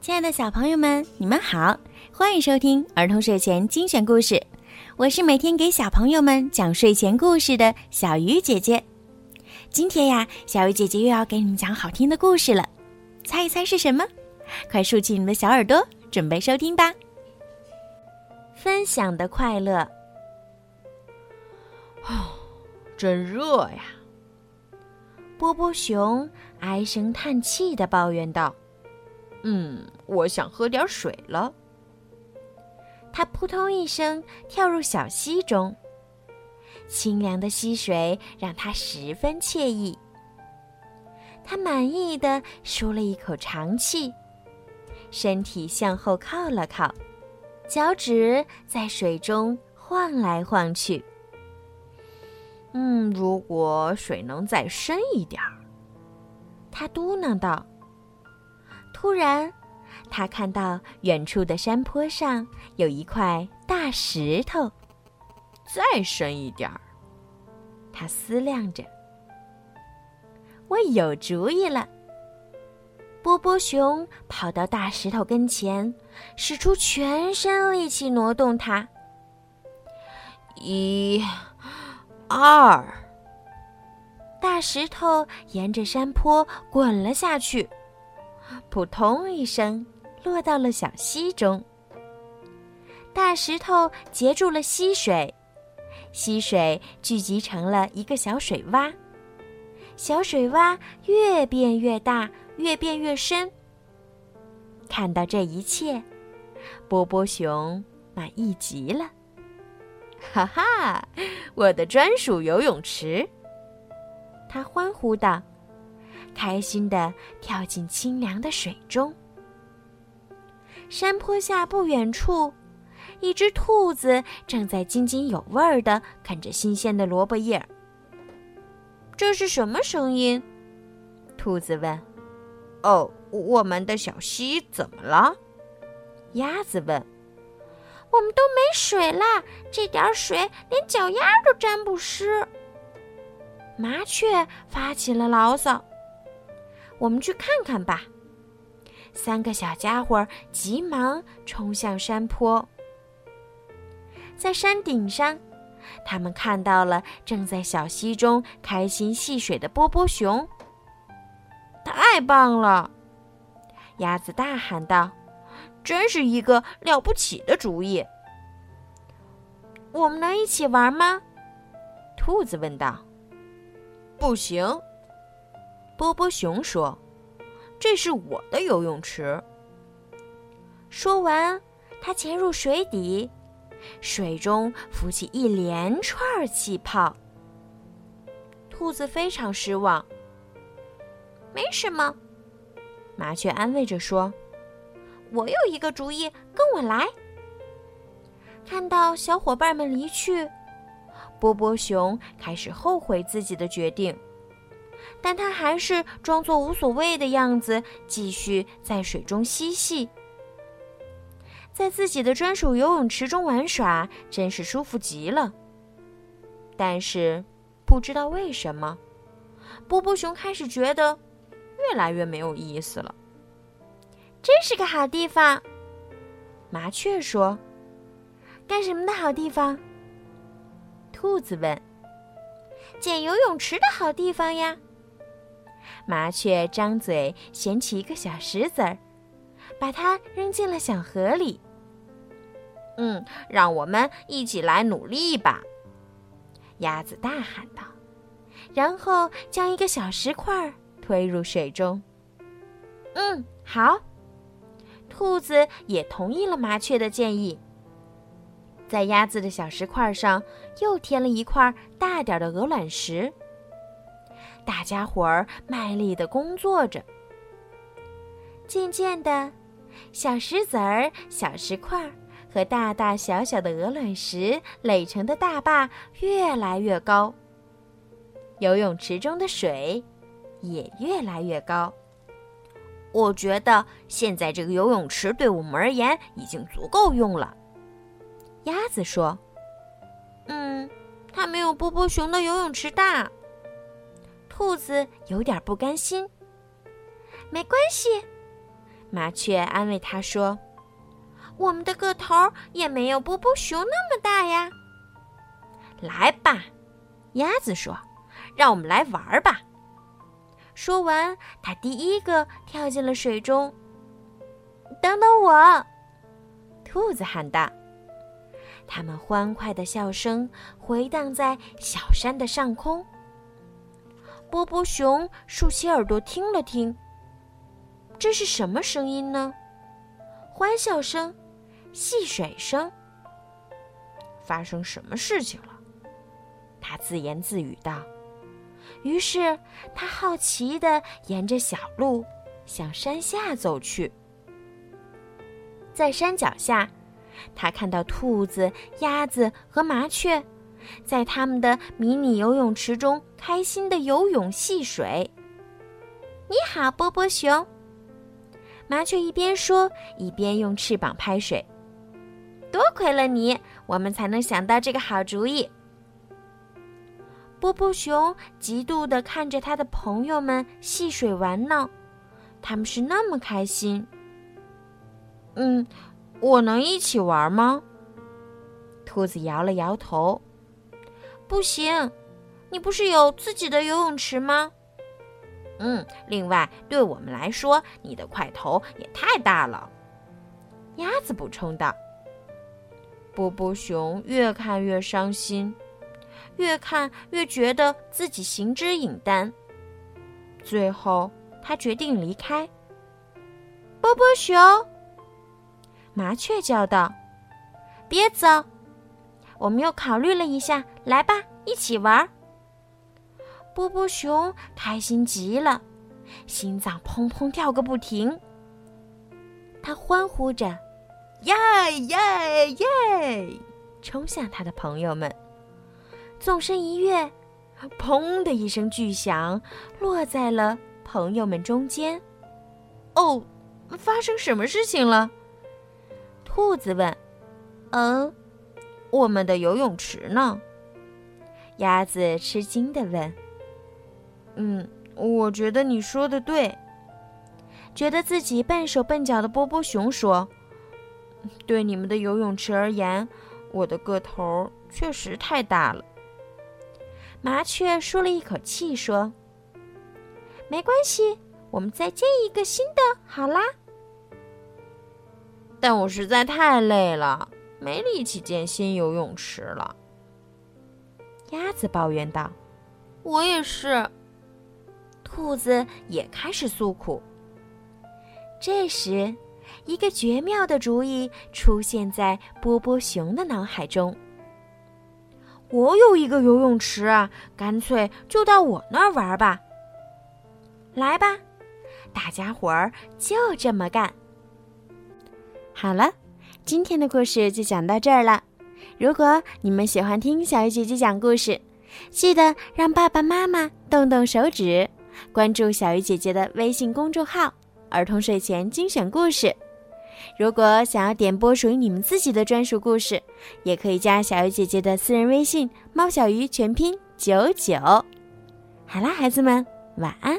亲爱的小朋友们，你们好，欢迎收听儿童睡前精选故事。我是每天给小朋友们讲睡前故事的小鱼姐姐。今天呀，小鱼姐姐又要给你们讲好听的故事了，猜一猜是什么？快竖起你们的小耳朵，准备收听吧。分享的快乐。哦，真热呀！波波熊唉声叹气的抱怨道。嗯，我想喝点水了。他扑通一声跳入小溪中，清凉的溪水让他十分惬意。他满意的舒了一口长气，身体向后靠了靠，脚趾在水中晃来晃去。嗯，如果水能再深一点儿，他嘟囔道。突然，他看到远处的山坡上有一块大石头。再深一点儿，他思量着。我有主意了。波波熊跑到大石头跟前，使出全身力气挪动它。一、二，大石头沿着山坡滚了下去。扑通一声，落到了小溪中。大石头截住了溪水，溪水聚集成了一个小水洼。小水洼越变越大，越变越深。看到这一切，波波熊满意极了。哈哈，我的专属游泳池！他欢呼道。开心地跳进清凉的水中。山坡下不远处，一只兔子正在津津有味地啃着新鲜的萝卜叶。这是什么声音？兔子问。“哦，我们的小溪怎么了？”鸭子问。“我们都没水啦，这点水连脚丫都沾不湿。”麻雀发起了牢骚。我们去看看吧。三个小家伙急忙冲向山坡，在山顶上，他们看到了正在小溪中开心戏水的波波熊。太棒了！鸭子大喊道：“真是一个了不起的主意！”我们能一起玩吗？兔子问道。“不行。”波波熊说：“这是我的游泳池。”说完，他潜入水底，水中浮起一连串气泡。兔子非常失望。没什么，麻雀安慰着说：“我有一个主意，跟我来。”看到小伙伴们离去，波波熊开始后悔自己的决定。但他还是装作无所谓的样子，继续在水中嬉戏，在自己的专属游泳池中玩耍，真是舒服极了。但是，不知道为什么，波波熊开始觉得越来越没有意思了。真是个好地方，麻雀说：“干什么的好地方？”兔子问：“建游泳池的好地方呀。”麻雀张嘴衔起一个小石子儿，把它扔进了小河里。嗯，让我们一起来努力吧！鸭子大喊道，然后将一个小石块推入水中。嗯，好。兔子也同意了麻雀的建议，在鸭子的小石块上又添了一块大点的鹅卵石。大家伙儿卖力的工作着。渐渐的，小石子儿、小石块儿和大大小小的鹅卵石垒成的大坝越来越高，游泳池中的水也越来越高。我觉得现在这个游泳池对我们而言已经足够用了。鸭子说：“嗯，它没有波波熊的游泳池大。”兔子有点不甘心。没关系，麻雀安慰他说：“我们的个头也没有波波熊那么大呀。”来吧，鸭子说：“让我们来玩吧。”说完，它第一个跳进了水中。等等我！兔子喊道。他们欢快的笑声回荡在小山的上空。波波熊竖起耳朵听了听，这是什么声音呢？欢笑声，戏水声。发生什么事情了？他自言自语道。于是他好奇地沿着小路向山下走去。在山脚下，他看到兔子、鸭子和麻雀。在他们的迷你游泳池中开心的游泳戏水。你好，波波熊。麻雀一边说，一边用翅膀拍水。多亏了你，我们才能想到这个好主意。波波熊嫉妒地看着他的朋友们戏水玩闹，他们是那么开心。嗯，我能一起玩吗？兔子摇了摇头。不行，你不是有自己的游泳池吗？嗯，另外，对我们来说，你的块头也太大了。鸭子补充道。波波熊越看越伤心，越看越觉得自己行之隐单。最后，他决定离开。波波熊，麻雀叫道：“别走。”我们又考虑了一下，来吧，一起玩。波波熊开心极了，心脏砰砰跳个不停。他欢呼着：“耶耶耶！”冲向他的朋友们，纵身一跃，砰的一声巨响，落在了朋友们中间。哦，发生什么事情了？兔子问。“嗯。”我们的游泳池呢？鸭子吃惊的问。“嗯，我觉得你说的对。”觉得自己笨手笨脚的波波熊说：“对你们的游泳池而言，我的个头确实太大了。”麻雀舒了一口气说：“没关系，我们再建一个新的好啦。”但我实在太累了。没力气建新游泳池了，鸭子抱怨道：“我也是。”兔子也开始诉苦。这时，一个绝妙的主意出现在波波熊的脑海中：“我有一个游泳池啊，干脆就到我那儿玩吧。”来吧，大家伙儿就这么干。好了。今天的故事就讲到这儿了。如果你们喜欢听小鱼姐姐讲故事，记得让爸爸妈妈动动手指，关注小鱼姐姐的微信公众号“儿童睡前精选故事”。如果想要点播属于你们自己的专属故事，也可以加小鱼姐姐的私人微信“猫小鱼”全拼九九。好啦，孩子们，晚安。